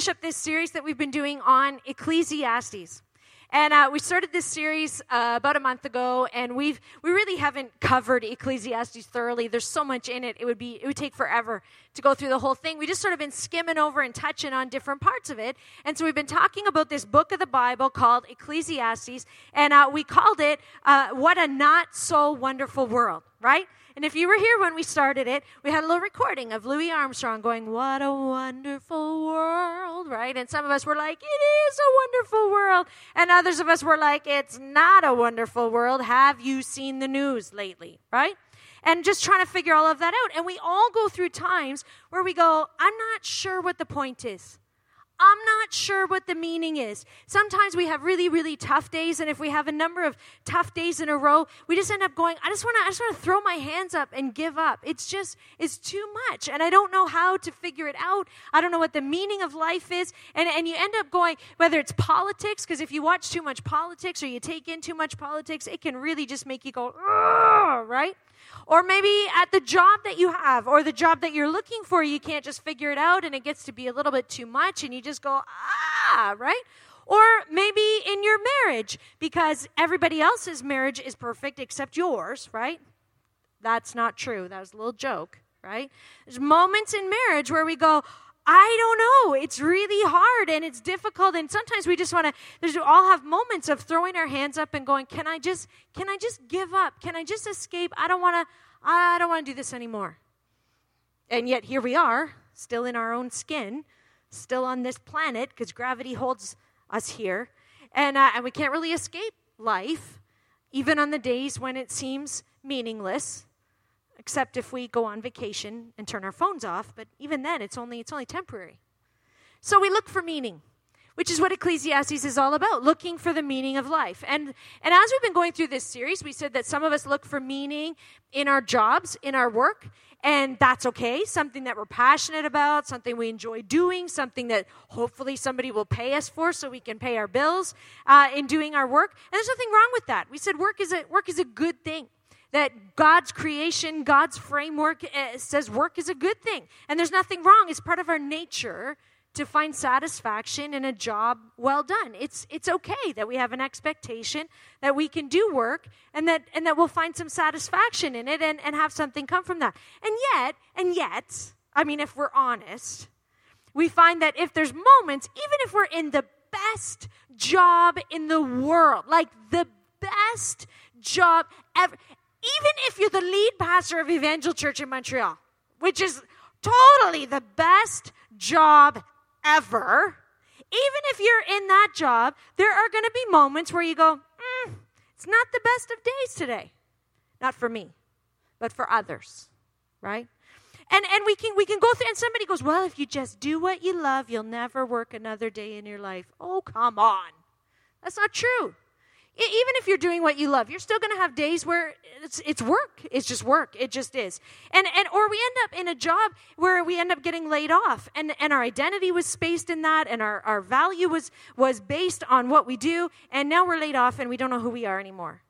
finish up this series that we've been doing on Ecclesiastes. And uh, we started this series uh, about a month ago, and we've we really haven't covered Ecclesiastes thoroughly. There's so much in it; it would be it would take forever to go through the whole thing. We just sort of been skimming over and touching on different parts of it. And so we've been talking about this book of the Bible called Ecclesiastes, and uh, we called it uh, "What a Not So Wonderful World." Right? And if you were here when we started it, we had a little recording of Louis Armstrong going, What a wonderful world, right? And some of us were like, It is a wonderful world. And others of us were like, It's not a wonderful world. Have you seen the news lately, right? And just trying to figure all of that out. And we all go through times where we go, I'm not sure what the point is. I'm not sure what the meaning is. Sometimes we have really, really tough days, and if we have a number of tough days in a row, we just end up going, I just want to, I just want to throw my hands up and give up. It's just, it's too much, and I don't know how to figure it out. I don't know what the meaning of life is, and, and you end up going, whether it's politics, because if you watch too much politics or you take in too much politics, it can really just make you go, right? Or maybe at the job that you have or the job that you're looking for, you can't just figure it out and it gets to be a little bit too much and you just go, ah, right? Or maybe in your marriage because everybody else's marriage is perfect except yours, right? That's not true. That was a little joke, right? There's moments in marriage where we go, I don't know. It's really hard and it's difficult and sometimes we just want to there's all have moments of throwing our hands up and going, "Can I just can I just give up? Can I just escape? I don't want to I don't want to do this anymore." And yet here we are, still in our own skin, still on this planet because gravity holds us here. And uh, and we can't really escape life even on the days when it seems meaningless except if we go on vacation and turn our phones off, but even then it's only it's only temporary. So we look for meaning, which is what Ecclesiastes is all about, looking for the meaning of life. And and as we've been going through this series, we said that some of us look for meaning in our jobs, in our work, and that's okay. Something that we're passionate about, something we enjoy doing, something that hopefully somebody will pay us for so we can pay our bills uh, in doing our work. And there's nothing wrong with that. We said work is a work is a good thing that God's creation, God's framework uh, says work is a good thing. And there's nothing wrong. It's part of our nature to find satisfaction in a job well done. It's it's okay that we have an expectation that we can do work and that and that we'll find some satisfaction in it and, and have something come from that. And yet, and yet, I mean if we're honest, we find that if there's moments, even if we're in the best job in the world, like the best job ever, even if you're the lead pastor of Evangel Church in Montreal, which is totally the best job ever, even if you're in that job, there are going to be moments where you go, mm, it's not the best of days today. Not for me, but for others, right? And, and we can we can go through and somebody goes, Well, if you just do what you love, you'll never work another day in your life. Oh, come on. That's not true even if you're doing what you love, you're still going to have days where it's, it's work. It's just work. It just is. And, and, or we end up in a job where we end up getting laid off and, and our identity was spaced in that and our, our value was, was based on what we do. And now we're laid off and we don't know who we are anymore.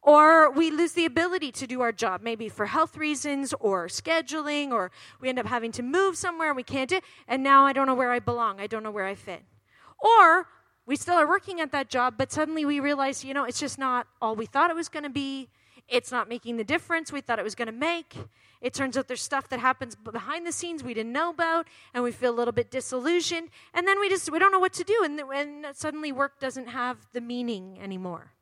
Or we lose the ability to do our job, maybe for health reasons or scheduling, or we end up having to move somewhere and we can't do it. And now I don't know where I belong. I don't know where I fit. Or we still are working at that job, but suddenly we realize, you know, it's just not all we thought it was going to be. It's not making the difference we thought it was going to make. It turns out there's stuff that happens behind the scenes we didn't know about, and we feel a little bit disillusioned, and then we just we don't know what to do, and, and suddenly work doesn't have the meaning anymore.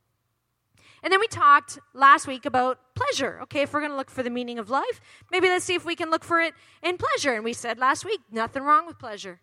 And then we talked last week about pleasure. Okay, if we're going to look for the meaning of life, maybe let's see if we can look for it in pleasure. And we said last week, nothing wrong with pleasure.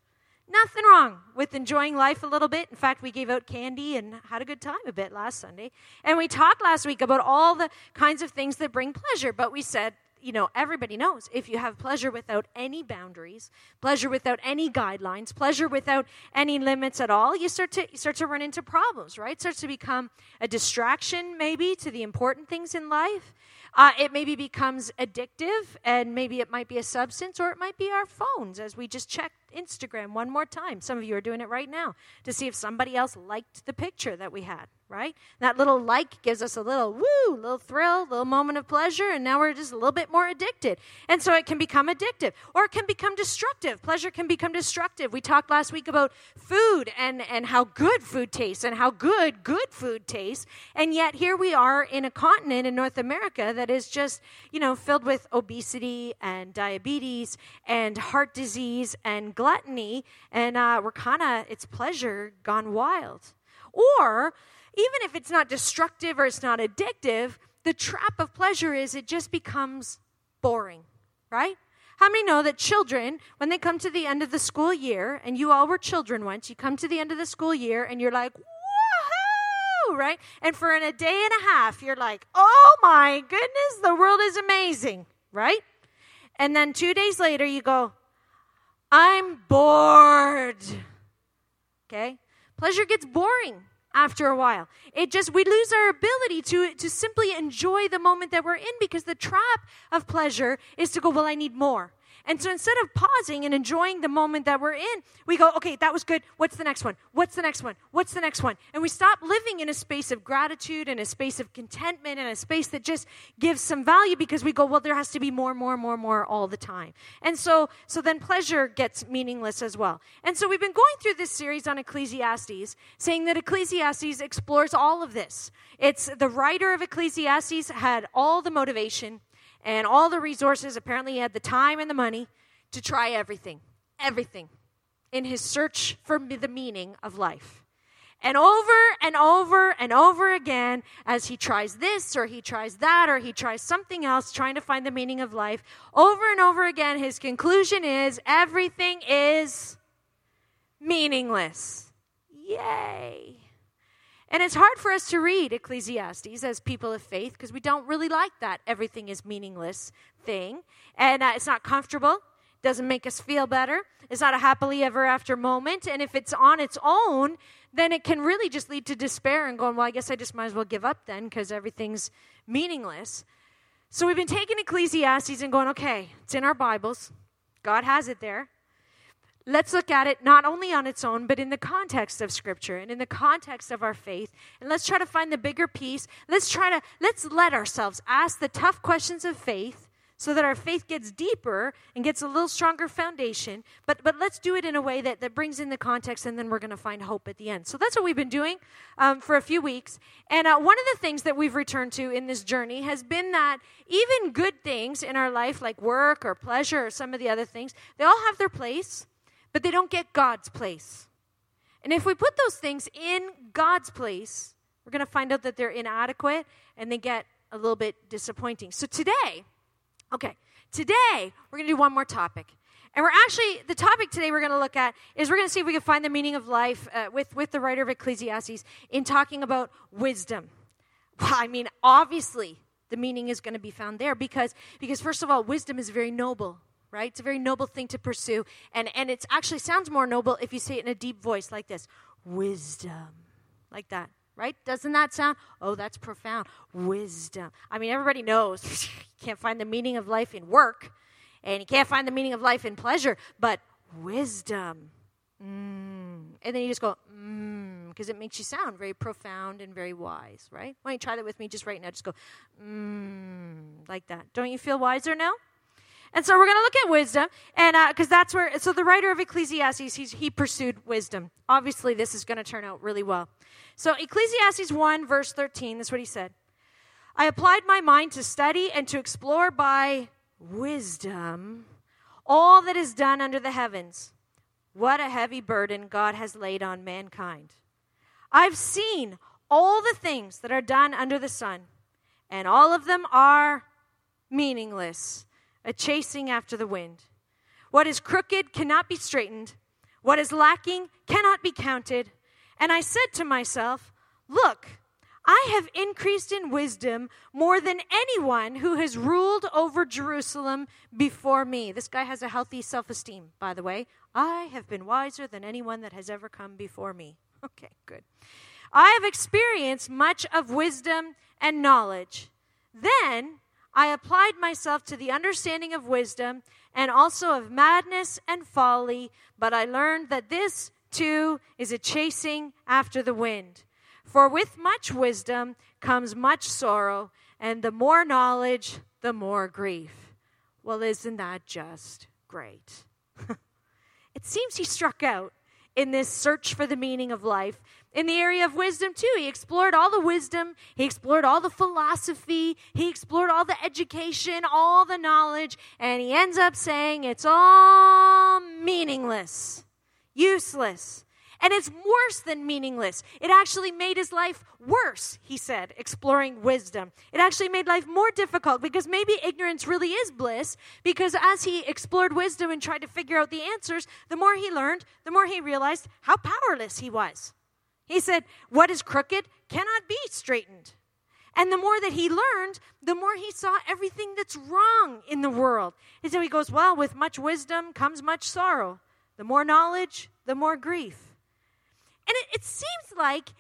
Nothing wrong with enjoying life a little bit. In fact, we gave out candy and had a good time a bit last Sunday. And we talked last week about all the kinds of things that bring pleasure, but we said, you know, everybody knows if you have pleasure without any boundaries, pleasure without any guidelines, pleasure without any limits at all, you start to you start to run into problems, right? Starts to become a distraction maybe to the important things in life. Uh, it maybe becomes addictive, and maybe it might be a substance, or it might be our phones as we just check Instagram one more time. Some of you are doing it right now to see if somebody else liked the picture that we had, right? That little like gives us a little woo, little thrill, little moment of pleasure, and now we're just a little bit more addicted. And so it can become addictive or it can become destructive. Pleasure can become destructive. We talked last week about food and, and how good food tastes and how good good food tastes. And yet here we are in a continent in North America that is just, you know, filled with obesity and diabetes and heart disease and gluttony, and uh, we're kind of, it's pleasure gone wild. Or, even if it's not destructive or it's not addictive, the trap of pleasure is it just becomes boring, right? How many know that children, when they come to the end of the school year, and you all were children once, you come to the end of the school year and you're like, right? And for in a day and a half, you're like, oh my goodness, the world is amazing, right? And then two days later, you go, I'm bored. Okay? Pleasure gets boring after a while. It just we lose our ability to to simply enjoy the moment that we're in because the trap of pleasure is to go, well, I need more. And so instead of pausing and enjoying the moment that we're in, we go, okay, that was good. What's the next one? What's the next one? What's the next one? And we stop living in a space of gratitude and a space of contentment and a space that just gives some value because we go, well, there has to be more, more, more, more all the time. And so, so then pleasure gets meaningless as well. And so we've been going through this series on Ecclesiastes, saying that Ecclesiastes explores all of this. It's the writer of Ecclesiastes had all the motivation and all the resources. Apparently, he had the time and the money to try everything, everything in his search for the meaning of life. And over and over and over again, as he tries this or he tries that or he tries something else, trying to find the meaning of life, over and over again, his conclusion is everything is meaningless. Yay. And it's hard for us to read Ecclesiastes as people of faith because we don't really like that everything is meaningless thing. And uh, it's not comfortable, it doesn't make us feel better. It's not a happily ever after moment. And if it's on its own, then it can really just lead to despair and going, well, I guess I just might as well give up then because everything's meaningless. So we've been taking Ecclesiastes and going, okay, it's in our Bibles. God has it there let's look at it not only on its own, but in the context of Scripture and in the context of our faith. And let's try to find the bigger piece. Let's try to, let's let ourselves ask the tough questions of faith so that our faith gets deeper and gets a little stronger foundation. But, but let's do it in a way that, that brings in the context, and then we're going to find hope at the end. So that's what we've been doing um, for a few weeks. And uh, one of the things that we've returned to in this journey has been that even good things in our life, like work or pleasure or some of the other things, they all have their place but they don't get God's place. And if we put those things in God's place, we're going to find out that they're inadequate and they get a little bit disappointing. So today, okay, today we're going to do one more topic. And we're actually, the topic today we're going to look at is we're going to see if we can find the meaning of life uh, with, with the writer of Ecclesiastes in talking about wisdom. Well, I mean, obviously, the meaning is going to be found there because, because first of all, wisdom is very noble right? It's a very noble thing to pursue. And, and it actually sounds more noble if you say it in a deep voice like this wisdom, like that, right? Doesn't that sound? Oh, that's profound. Wisdom. I mean, everybody knows you can't find the meaning of life in work, and you can't find the meaning of life in pleasure, but wisdom. Mm. And then you just go, mm, because it makes you sound very profound and very wise, right? Why don't you try that with me just right now? Just go, mm, like that. Don't you feel wiser now? And so we're going to look at wisdom, and because uh, that's where, so the writer of Ecclesiastes, he pursued wisdom. Obviously, this is going to turn out really well. So, Ecclesiastes 1, verse 13, that's what he said. I applied my mind to study and to explore by wisdom all that is done under the heavens. What a heavy burden God has laid on mankind. I've seen all the things that are done under the sun, and all of them are meaningless a chasing after the wind. What is crooked cannot be straightened, what is lacking cannot be counted. And I said to myself, Look, I have increased in wisdom more than anyone who has ruled over Jerusalem before me. This guy has a healthy self esteem, by the way. I have been wiser than anyone that has ever come before me. Okay, good. I have experienced much of wisdom and knowledge. Then I applied myself to the understanding of wisdom and also of madness and folly, but I learned that this too is a chasing after the wind. For with much wisdom comes much sorrow, and the more knowledge, the more grief. Well, isn't that just great? it seems he struck out in this search for the meaning of life. In the area of wisdom, too, he explored all the wisdom, he explored all the philosophy, he explored all the education, all the knowledge, and he ends up saying it's all meaningless, useless. And it's worse than meaningless. It actually made his life worse, he said, exploring wisdom. It actually made life more difficult because maybe ignorance really is bliss. Because as he explored wisdom and tried to figure out the answers, the more he learned, the more he realized how powerless he was. He said, What is crooked cannot be straightened. And the more that he learned, the more he saw everything that's wrong in the world. And so he goes, Well, with much wisdom comes much sorrow. The more knowledge, the more grief. And it, it seems like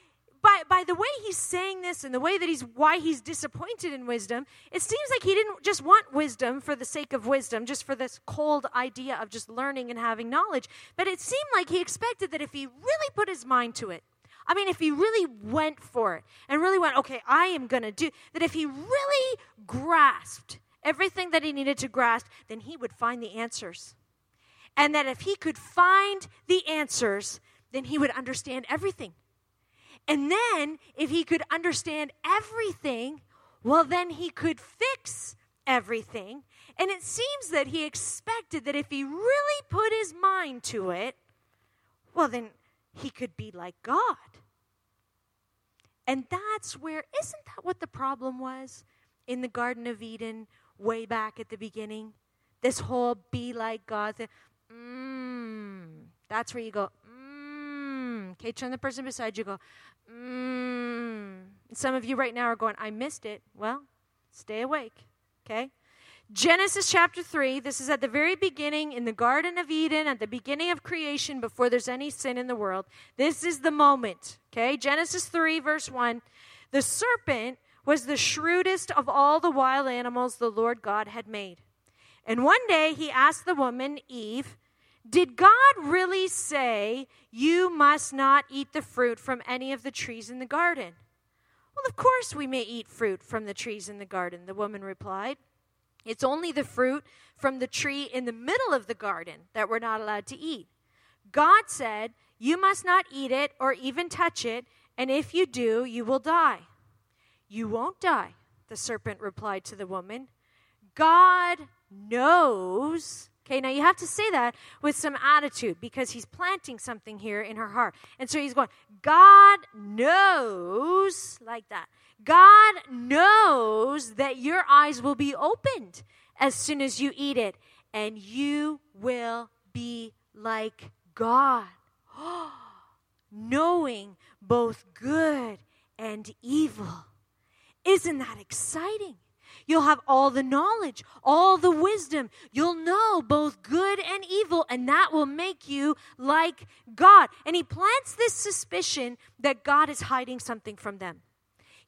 by, by the way he's saying this and the way that he's why he's disappointed in wisdom, it seems like he didn't just want wisdom for the sake of wisdom, just for this cold idea of just learning and having knowledge. But it seemed like he expected that if he really put his mind to it, I mean, if he really went for it and really went, okay, I am going to do that, if he really grasped everything that he needed to grasp, then he would find the answers. And that if he could find the answers, then he would understand everything. And then, if he could understand everything, well, then he could fix everything. And it seems that he expected that if he really put his mind to it, well, then he could be like God. And that's where, isn't that what the problem was in the Garden of Eden way back at the beginning? This whole be like God thing. Mm, that's where you go, Okay, turn the person beside you, go, mmm. Some of you right now are going, I missed it. Well, stay awake. Okay? Genesis chapter 3, this is at the very beginning in the Garden of Eden, at the beginning of creation, before there's any sin in the world. This is the moment. Okay? Genesis 3, verse 1. The serpent was the shrewdest of all the wild animals the Lord God had made. And one day he asked the woman, Eve, did God really say, You must not eat the fruit from any of the trees in the garden? Well, of course we may eat fruit from the trees in the garden, the woman replied. It's only the fruit from the tree in the middle of the garden that we're not allowed to eat. God said, You must not eat it or even touch it, and if you do, you will die. You won't die, the serpent replied to the woman. God knows Okay, now you have to say that with some attitude because he's planting something here in her heart. And so he's going, God knows, like that. God knows that your eyes will be opened as soon as you eat it, and you will be like God, knowing both good and evil. Isn't that exciting? You'll have all the knowledge, all the wisdom. You'll know both good and evil, and that will make you like God. And he plants this suspicion that God is hiding something from them.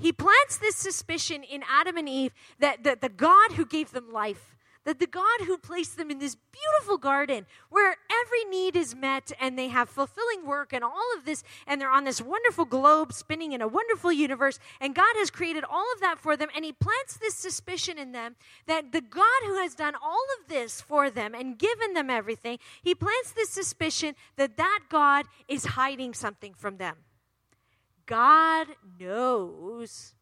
He plants this suspicion in Adam and Eve that, that the God who gave them life, that the God who placed them in this beautiful garden where every need is met and they have fulfilling work and all of this, and they're on this wonderful globe spinning in a wonderful universe, and God has created all of that for them, and He plants this suspicion in them that the God who has done all of this for them and given them everything, He plants this suspicion that that God is hiding something from them. God knows,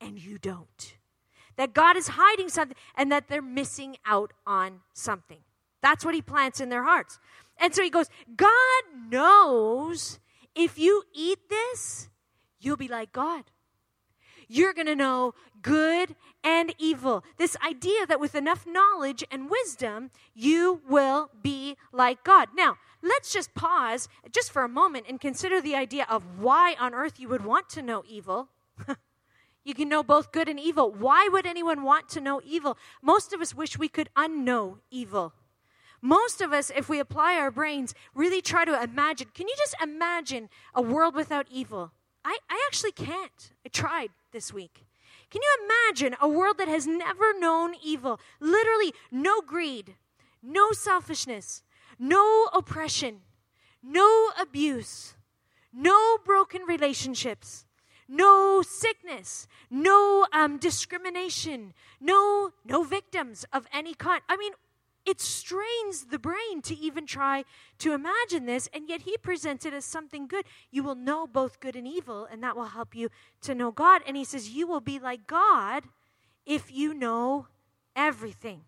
and you don't that God is hiding something and that they're missing out on something. That's what he plants in their hearts. And so he goes, God knows if you eat this, you'll be like God. You're going to know good and evil. This idea that with enough knowledge and wisdom, you will be like God. Now, let's just pause just for a moment and consider the idea of why on earth you would want to know evil. You can know both good and evil. Why would anyone want to know evil? Most of us wish we could unknow evil. Most of us, if we apply our brains, really try to imagine. Can you just imagine a world without evil? I, I actually can't. I tried this week. Can you imagine a world that has never known evil? Literally, no greed, no selfishness, no oppression, no abuse, no broken relationships, no sickness, no um, discrimination, no no victims of any kind. I mean, it strains the brain to even try to imagine this, and yet he presents it as something good. You will know both good and evil, and that will help you to know God. And he says, You will be like God if you know everything.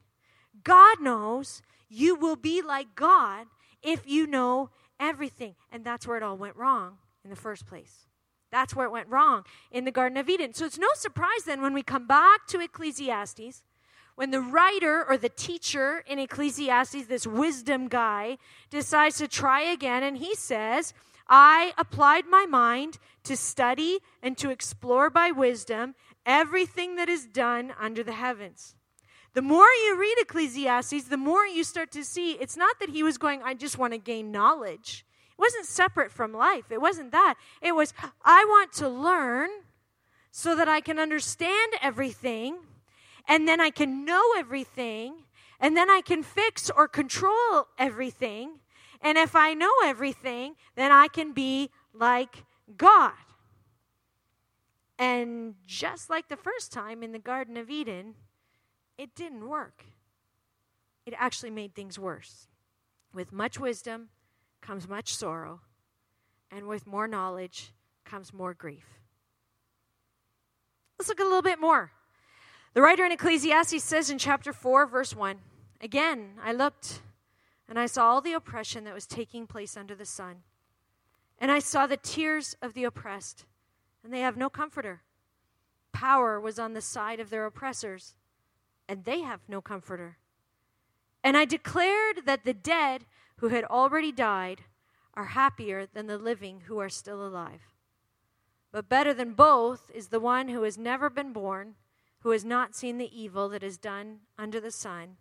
God knows you will be like God if you know everything. And that's where it all went wrong in the first place. That's where it went wrong in the Garden of Eden. So it's no surprise then when we come back to Ecclesiastes, when the writer or the teacher in Ecclesiastes, this wisdom guy, decides to try again and he says, I applied my mind to study and to explore by wisdom everything that is done under the heavens. The more you read Ecclesiastes, the more you start to see it's not that he was going, I just want to gain knowledge. It wasn't separate from life. It wasn't that. It was, I want to learn so that I can understand everything, and then I can know everything, and then I can fix or control everything. And if I know everything, then I can be like God. And just like the first time in the Garden of Eden, it didn't work. It actually made things worse. With much wisdom, comes much sorrow, and with more knowledge comes more grief. Let's look a little bit more. The writer in Ecclesiastes says in chapter 4, verse 1 Again, I looked, and I saw all the oppression that was taking place under the sun. And I saw the tears of the oppressed, and they have no comforter. Power was on the side of their oppressors, and they have no comforter. And I declared that the dead who had already died are happier than the living who are still alive. But better than both is the one who has never been born, who has not seen the evil that is done under the sun.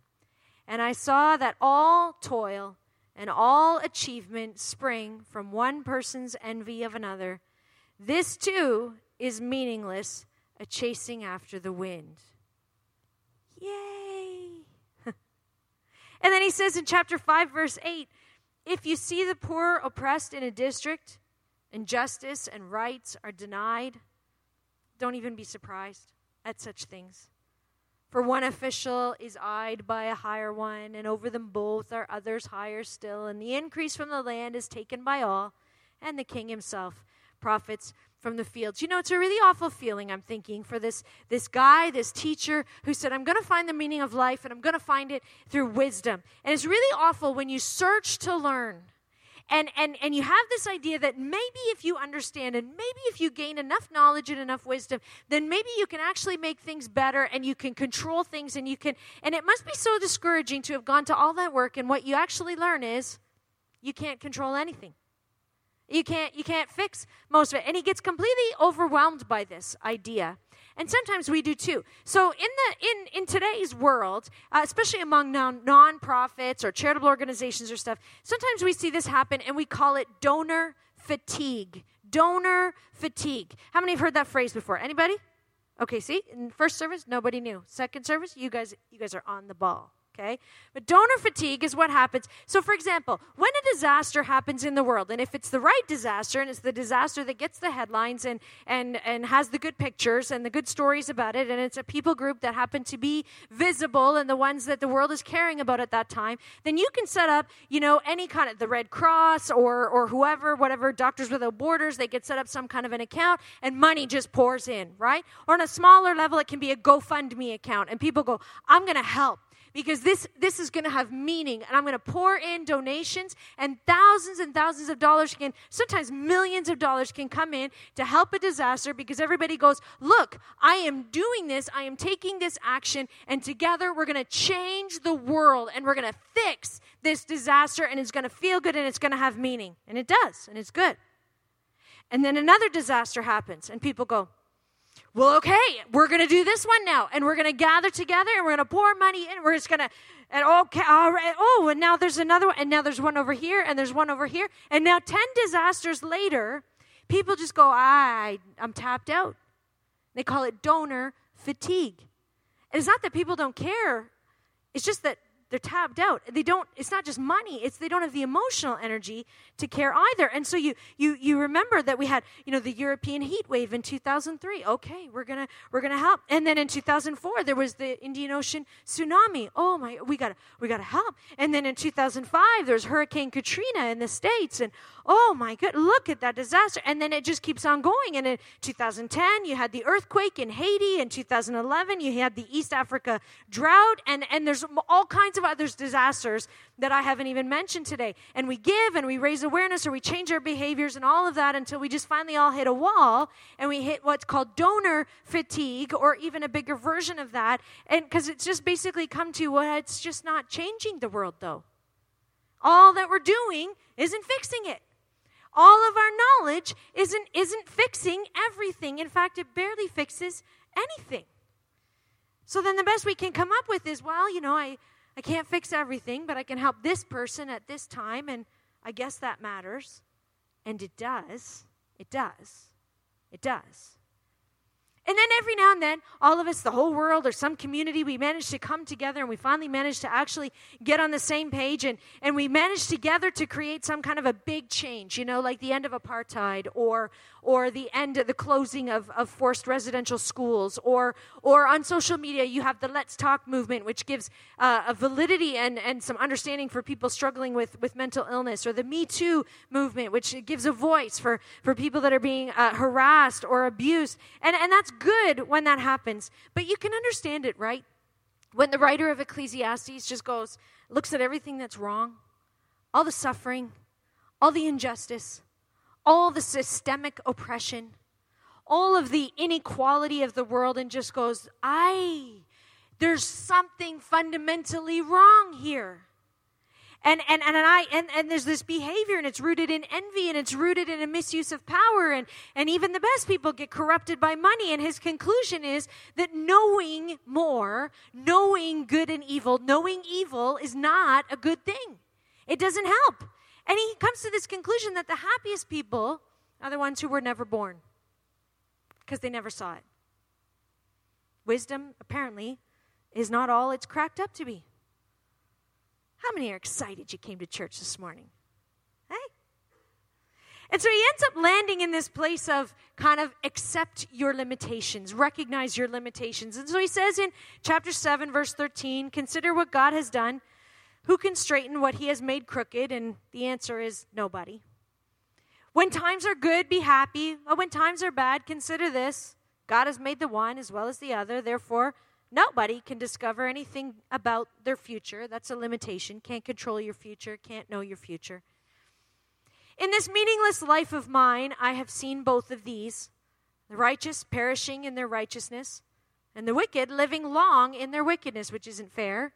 And I saw that all toil and all achievement spring from one person's envy of another. This too is meaningless, a chasing after the wind. Yay! And then he says in chapter 5, verse 8 if you see the poor oppressed in a district and justice and rights are denied, don't even be surprised at such things. For one official is eyed by a higher one, and over them both are others higher still, and the increase from the land is taken by all, and the king himself profits from the fields. You know, it's a really awful feeling, I'm thinking, for this, this guy, this teacher who said, I'm going to find the meaning of life and I'm going to find it through wisdom. And it's really awful when you search to learn. And, and, and you have this idea that maybe if you understand and maybe if you gain enough knowledge and enough wisdom, then maybe you can actually make things better and you can control things and you can. And it must be so discouraging to have gone to all that work and what you actually learn is you can't control anything. You can't you can't fix most of it. And he gets completely overwhelmed by this idea. And sometimes we do too. So in the in in today's world, uh, especially among non nonprofits or charitable organizations or stuff, sometimes we see this happen and we call it donor fatigue. Donor fatigue. How many have heard that phrase before? Anybody? Okay, see? In first service, nobody knew. Second service, you guys you guys are on the ball okay? But donor fatigue is what happens. So, for example, when a disaster happens in the world, and if it's the right disaster, and it's the disaster that gets the headlines and, and, and has the good pictures and the good stories about it, and it's a people group that happen to be visible and the ones that the world is caring about at that time, then you can set up, you know, any kind of the Red Cross or, or whoever, whatever, Doctors Without Borders, they could set up some kind of an account and money just pours in, right? Or on a smaller level, it can be a GoFundMe account, and people go, I'm going to help because this this is going to have meaning and i'm going to pour in donations and thousands and thousands of dollars can sometimes millions of dollars can come in to help a disaster because everybody goes look i am doing this i am taking this action and together we're going to change the world and we're going to fix this disaster and it's going to feel good and it's going to have meaning. And it does and it's good. And then another disaster happens and people go well, okay, we're going to do this one now, and we're going to gather together, and we're going to pour money in. We're just going to, and okay, all right. Oh, and now there's another one, and now there's one over here, and there's one over here, and now ten disasters later, people just go, I, I'm tapped out. They call it donor fatigue. And it's not that people don't care, it's just that they're tapped out. They don't it's not just money it's they don't have the emotional energy to care either. And so you you you remember that we had you know the european heat wave in 2003 okay we're gonna we're gonna help. And then in 2004 there was the indian ocean tsunami. Oh my we gotta we gotta help. And then in 2005 there's hurricane katrina in the states and oh my good look at that disaster. And then it just keeps on going. And in 2010 you had the earthquake in haiti. In 2011 you had the east africa drought. And and there's all kinds of other disasters that i haven't even mentioned today. And we give and we raise awareness or we change our behaviors and all of that until we just finally all hit a wall and we hit what's called donor fatigue or even a bigger version of that. And because it's just basically come to well it's just not changing the world though. All that we're doing isn't fixing it all of our knowledge isn't, isn't fixing everything. In fact, it barely fixes anything. So then the best we can come up with is well, you know, I, I can't fix everything, but I can help this person at this time, and I guess that matters. And it does. It does. It does. And then every now and then, all of us, the whole world or some community, we manage to come together and we finally manage to actually get on the same page and, and we manage together to create some kind of a big change, you know, like the end of apartheid or or the end of the closing of, of forced residential schools or or on social media you have the Let's Talk movement, which gives uh, a validity and, and some understanding for people struggling with, with mental illness, or the Me Too movement, which gives a voice for, for people that are being uh, harassed or abused. And, and that's good when that happens. But you can understand it, right? When the writer of Ecclesiastes just goes, looks at everything that's wrong, all the suffering, all the injustice, all the systemic oppression, all of the inequality of the world, and just goes, I, there's something fundamentally wrong here and and and, I and, and there's this behavior and it's rooted in envy and it's rooted in a misuse of power and and even the best people get corrupted by money. And his conclusion is that knowing more knowing good and evil knowing evil is not a good thing. It doesn't help. And he comes to this conclusion that the happiest people are the ones who were never born because they never saw it. Wisdom apparently is not all it's cracked up to be how many are excited you came to church this morning? Hey? And so he ends up landing in this place of kind of accept your limitations, recognize your limitations. And so he says in chapter 7, verse 13, consider what God has done. Who can straighten what he has made crooked? And the answer is nobody. When times are good, be happy. But when times are bad, consider this God has made the one as well as the other. Therefore, Nobody can discover anything about their future. That's a limitation. Can't control your future, can't know your future. In this meaningless life of mine, I have seen both of these the righteous perishing in their righteousness, and the wicked living long in their wickedness, which isn't fair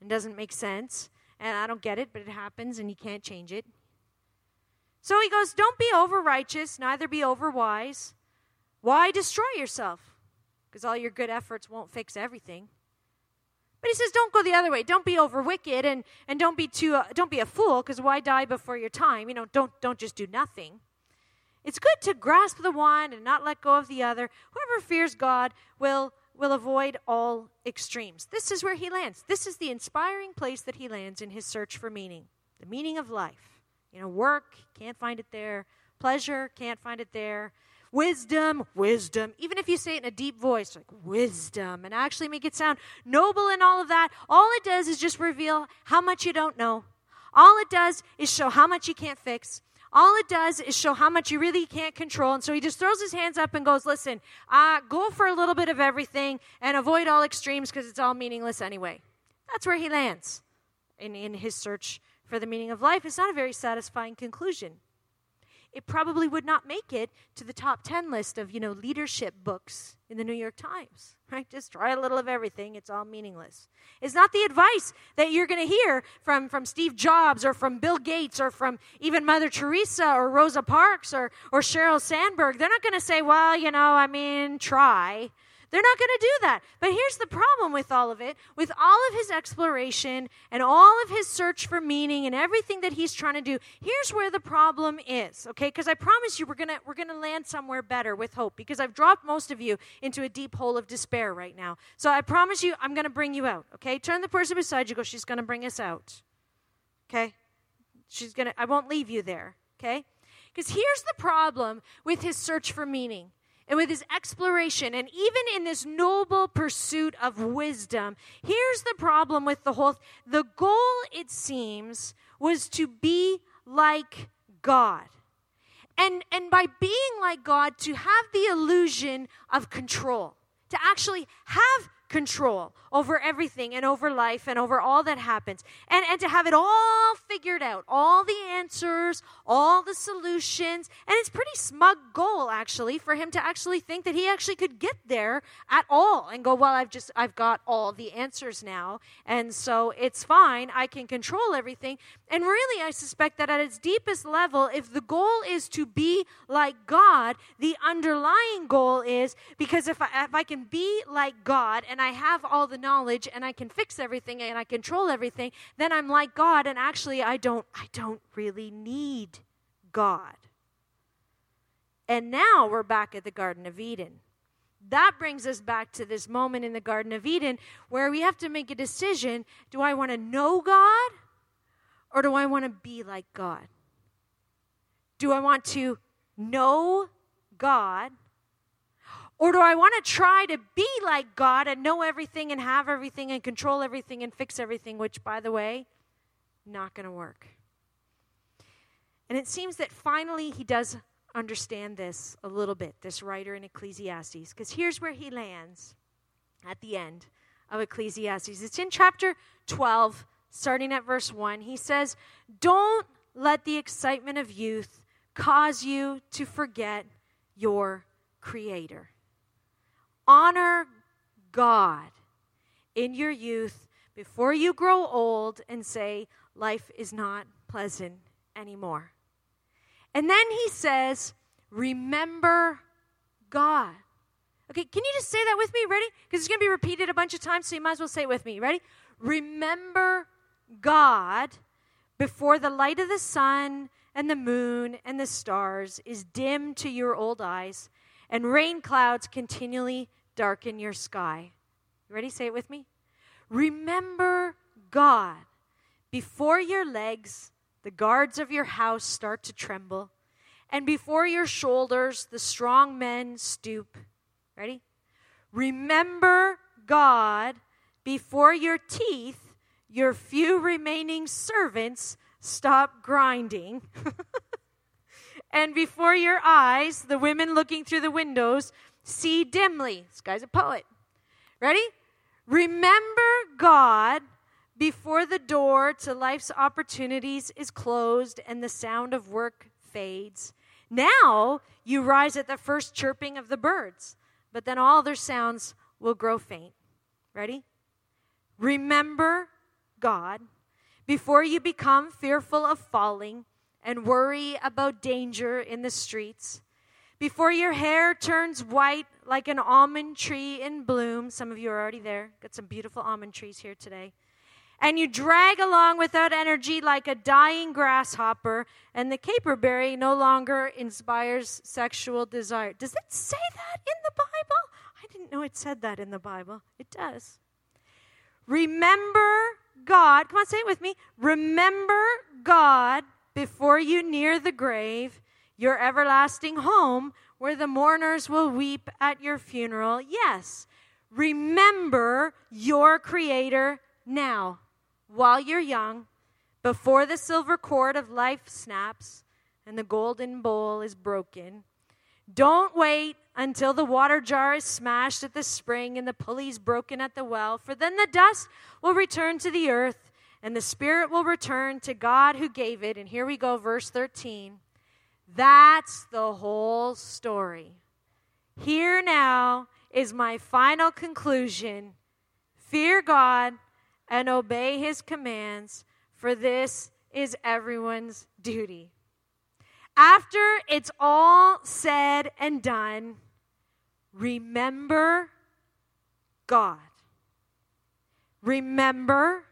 and doesn't make sense. And I don't get it, but it happens and you can't change it. So he goes, Don't be over righteous, neither be over wise. Why destroy yourself? Because all your good efforts won't fix everything. But he says, don't go the other way. Don't be over wicked, and, and don't be too uh, don't be a fool. Because why die before your time? You know, don't don't just do nothing. It's good to grasp the one and not let go of the other. Whoever fears God will will avoid all extremes. This is where he lands. This is the inspiring place that he lands in his search for meaning, the meaning of life. You know, work can't find it there. Pleasure can't find it there wisdom, wisdom. Even if you say it in a deep voice, like wisdom, and actually make it sound noble and all of that, all it does is just reveal how much you don't know. All it does is show how much you can't fix. All it does is show how much you really can't control. And so he just throws his hands up and goes, Listen, uh, go for a little bit of everything and avoid all extremes because it's all meaningless anyway. That's where he lands in, in his search for the meaning of life. It's not a very satisfying conclusion it probably would not make it to the top 10 list of, you know, leadership books in the New York Times, right? Just try a little of everything, it's all meaningless. It's not the advice that you're going to hear from, from Steve Jobs or from Bill Gates or from even Mother Teresa or Rosa Parks or, or Sheryl Sandberg. They're not going to say, well, you know, I mean, try. They're not going to do that. But here's the problem with all of it with all of his exploration and all of his search for meaning and everything that he's trying to do. Here's where the problem is, okay? Because I promise you we're going to we're going to land somewhere better with hope because I've dropped most of you into a deep hole of despair right now. So I promise you I'm going to bring you out, okay? Turn the person beside you go she's going to bring us out. Okay? She's going to I won't leave you there, okay? Because here's the problem with his search for meaning and with his exploration, and even in this noble pursuit of wisdom. Here's the problem with the whole the goal, it seems, was to be like God. And, and by being like God, to have the illusion of control, to actually have control over everything and over life and over all that happens. And, and to have it all figured out, all the answers, all the solutions. And it's pretty smug goal, actually, for him to actually think that he actually could get there at all and go, well, I've just, I've got all the answers now. And so it's fine. I can control everything. And really, I suspect that at its deepest level, if the goal is to be like God, the underlying goal is because if I, if I can be like God and I have all the knowledge and I can fix everything and I control everything, then I'm like God and actually I don't I don't really need God. And now we're back at the Garden of Eden. That brings us back to this moment in the Garden of Eden where we have to make a decision do I want to know God or do I want to be like God? Do I want to know God or do I want to try to be like God and know everything and have everything and control everything and fix everything, which, by the way, not going to work. And it seems that finally he does understand this a little bit, this writer in Ecclesiastes, because here's where he lands at the end of Ecclesiastes. It's in chapter 12, starting at verse 1. He says, Don't let the excitement of youth cause you to forget your Creator. Honor God in your youth before you grow old and say, life is not pleasant anymore. And then he says, remember God. Okay, can you just say that with me? Ready? Because it's going to be repeated a bunch of times, so you might as well say it with me. Ready? Remember God before the light of the sun and the moon and the stars is dim to your old eyes and rain clouds continually darken your sky. You ready? Say it with me. Remember God. Before your legs, the guards of your house start to tremble, and before your shoulders, the strong men stoop. Ready? Remember God. Before your teeth, your few remaining servants stop grinding. And before your eyes, the women looking through the windows see dimly. This guy's a poet. Ready? Remember God before the door to life's opportunities is closed and the sound of work fades. Now you rise at the first chirping of the birds, but then all their sounds will grow faint. Ready? Remember God before you become fearful of falling and worry about danger in the streets. Before your hair turns white like an almond tree in bloom, some of you are already there. Got some beautiful almond trees here today. And you drag along without energy like a dying grasshopper, and the caperberry no longer inspires sexual desire. Does it say that in the Bible? I didn't know it said that in the Bible. It does. Remember God. Come on, say it with me. Remember God before you near the grave, your everlasting home, where the mourners will weep at your funeral. Yes, remember your Creator now, while you're young, before the silver cord of life snaps and the golden bowl is broken. Don't wait until the water jar is smashed at the spring and the pulley's broken at the well, for then the dust will return to the earth and the Spirit will return to God who gave it. And here we go, verse 13. That's the whole story. Here now is my final conclusion fear God and obey his commands, for this is everyone's duty. After it's all said and done, remember God. Remember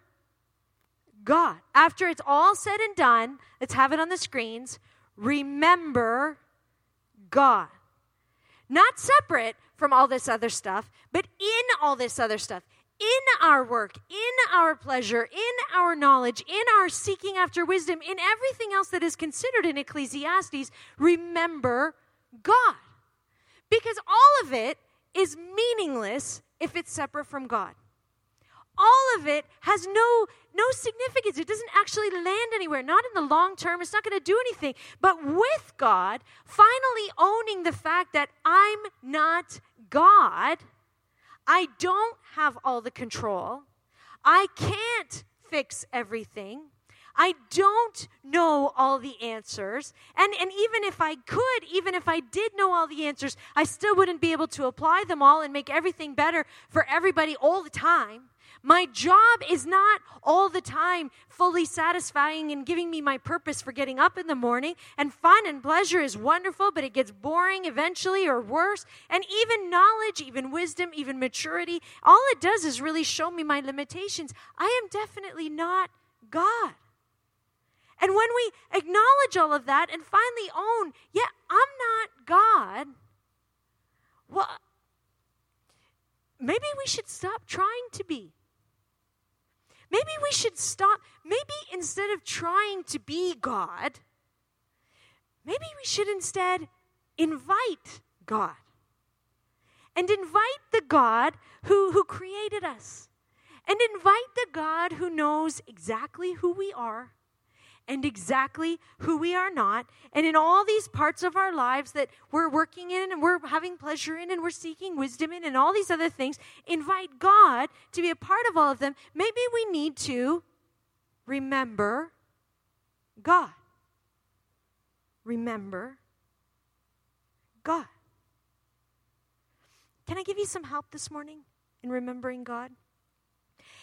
God. After it's all said and done, let's have it on the screens. Remember God. Not separate from all this other stuff, but in all this other stuff. In our work, in our pleasure, in our knowledge, in our seeking after wisdom, in everything else that is considered in Ecclesiastes, remember God. Because all of it is meaningless if it's separate from God all of it has no no significance. It doesn't actually land anywhere. Not in the long term. It's not going to do anything. But with God, finally owning the fact that I'm not God, I don't have all the control. I can't fix everything. I don't know all the answers. And, and even if I could, even if I did know all the answers, I still wouldn't be able to apply them all and make everything better for everybody all the time. My job is not all the time fully satisfying and giving me my purpose for getting up in the morning. And fun and pleasure is wonderful, but it gets boring eventually or worse. And even knowledge, even wisdom, even maturity, all it does is really show me my limitations. I am definitely not God. And when we acknowledge all of that and finally own, yeah, I'm not God, well, maybe we should stop trying to be. Maybe we should stop. Maybe instead of trying to be God, maybe we should instead invite God. And invite the God who, who created us. And invite the God who knows exactly who we are and exactly who we are not. And in all these parts of our lives that we're working in and we're having pleasure in and we're seeking wisdom in and all these other things, invite God to be a part of all of them. Maybe we need to remember God. Remember God. Can I give you some help this morning in remembering God?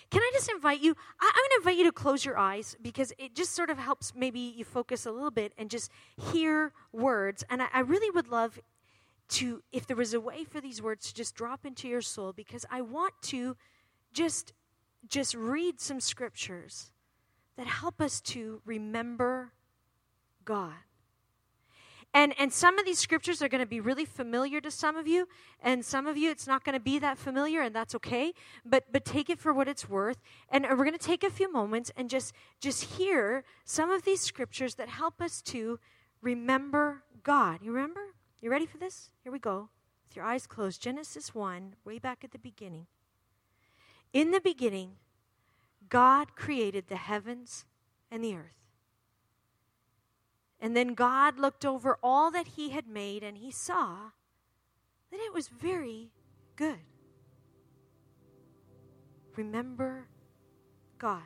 Can I just invite you? I, am going to invite you to close your eyes because it just sort of helps maybe you focus a little bit and just hear words. And I, I really would love to, if there was a way for these words to just drop into your soul, because I want to just just read some scriptures that help us to remember God. And, and some of these scriptures are going to be really familiar to some of you, and some of you it's not going to be that familiar, and that's okay. But, but take it for what it's worth. And we're going to take a few moments and just, just hear some of these scriptures that help us to remember God. You remember? You ready for this? Here we go. With your eyes closed. Genesis 1, way back at the beginning. In the beginning, God created the heavens and the earth. And then God looked over all that he had made and he saw that it was very good. Remember God.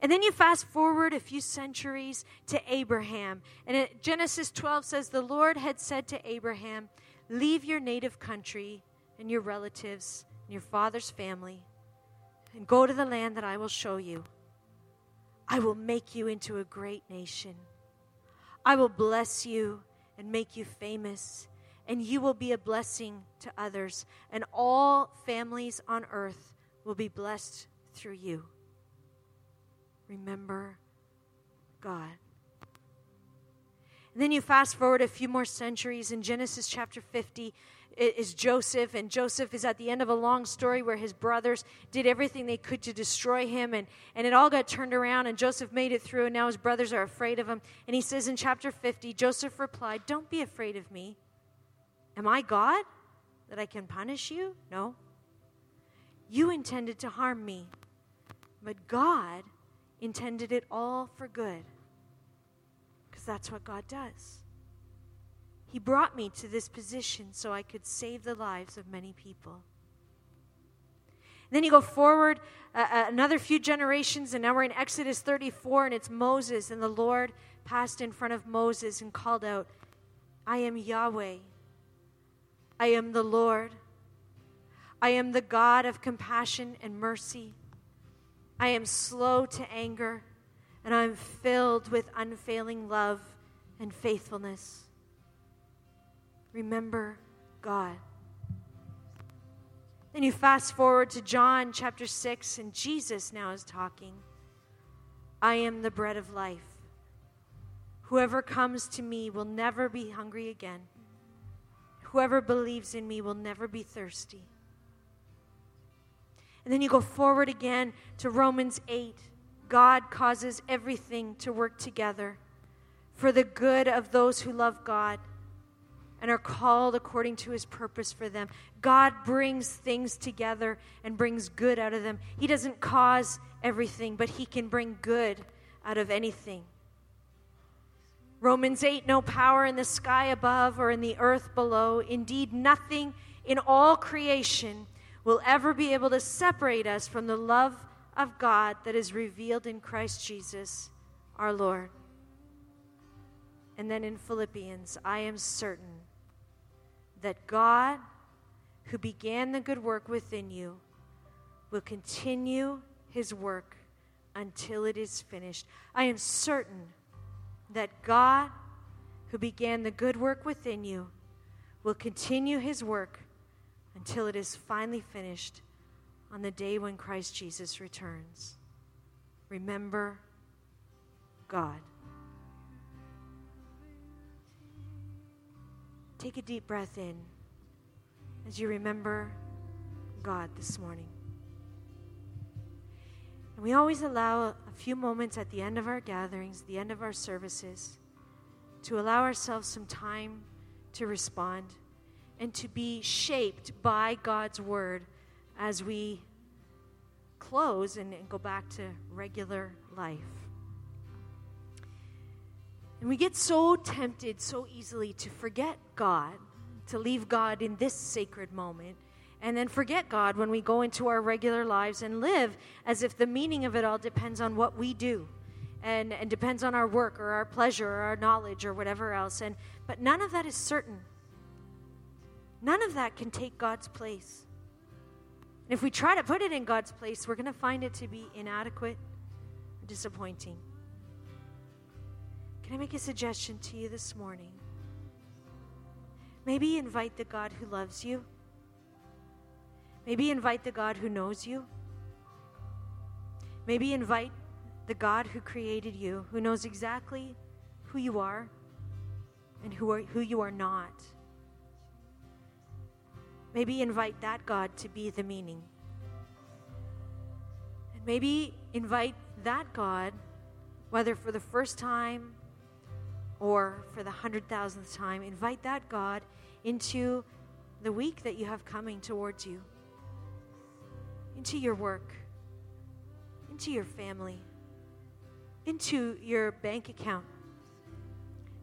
And then you fast forward a few centuries to Abraham. And Genesis 12 says, The Lord had said to Abraham, Leave your native country and your relatives and your father's family and go to the land that I will show you. I will make you into a great nation. I will bless you and make you famous, and you will be a blessing to others, and all families on earth will be blessed through you. Remember God. And then you fast forward a few more centuries in Genesis chapter 50, is Joseph, and Joseph is at the end of a long story where his brothers did everything they could to destroy him, and, and it all got turned around, and Joseph made it through, and now his brothers are afraid of him. And he says in chapter 50, Joseph replied, Don't be afraid of me. Am I God that I can punish you? No. You intended to harm me, but God intended it all for good, because that's what God does. He brought me to this position so I could save the lives of many people. And then you go forward uh, uh, another few generations, and now we're in Exodus 34, and it's Moses, and the Lord passed in front of Moses and called out, I am Yahweh. I am the Lord. I am the God of compassion and mercy. I am slow to anger, and I am filled with unfailing love and faithfulness. Remember God. Then you fast forward to John chapter 6, and Jesus now is talking. I am the bread of life. Whoever comes to me will never be hungry again. Whoever believes in me will never be thirsty. And then you go forward again to Romans 8. God causes everything to work together for the good of those who love God and are called according to his purpose for them. God brings things together and brings good out of them. He doesn't cause everything, but he can bring good out of anything. Romans 8 no power in the sky above or in the earth below. Indeed, nothing in all creation will ever be able to separate us from the love of God that is revealed in Christ Jesus our Lord. And then in Philippians, I am certain that God, who began the good work within you, will continue his work until it is finished. I am certain that God, who began the good work within you, will continue his work until it is finally finished on the day when Christ Jesus returns. Remember God. Take a deep breath in as you remember God this morning. And we always allow a few moments at the end of our gatherings, the end of our services, to allow ourselves some time to respond and to be shaped by God's word as we close and, and go back to regular life. And we get so tempted so easily to forget God, to leave God in this sacred moment, and then forget God when we go into our regular lives and live as if the meaning of it all depends on what we do and, and depends on our work or our pleasure or our knowledge or whatever else. And, but none of that is certain. None of that can take God's place. And if we try to put it in God's place, we're going to find it to be inadequate disappointing. Can I make a suggestion to you this morning? Maybe invite the God who loves you. Maybe invite the God who knows you. Maybe invite the God who created you, who knows exactly who you are and who, are, who you are not. Maybe invite that God to be the meaning. And maybe invite that God, whether for the first time or for the hundred thousandth time, invite that God into the week that you have coming towards you, into your work, into your family, into your bank account,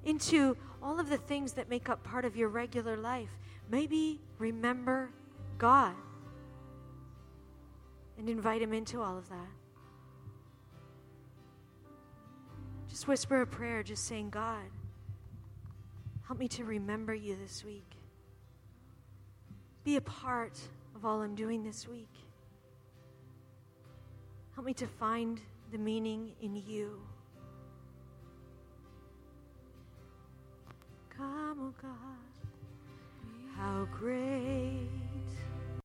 into all of the things that make up part of your regular life. Maybe remember God and invite Him into all of that. Just whisper a prayer, just saying, God, help me to remember you this week. Be a part of all I'm doing this week. Help me to find the meaning in you. Come, oh God, how great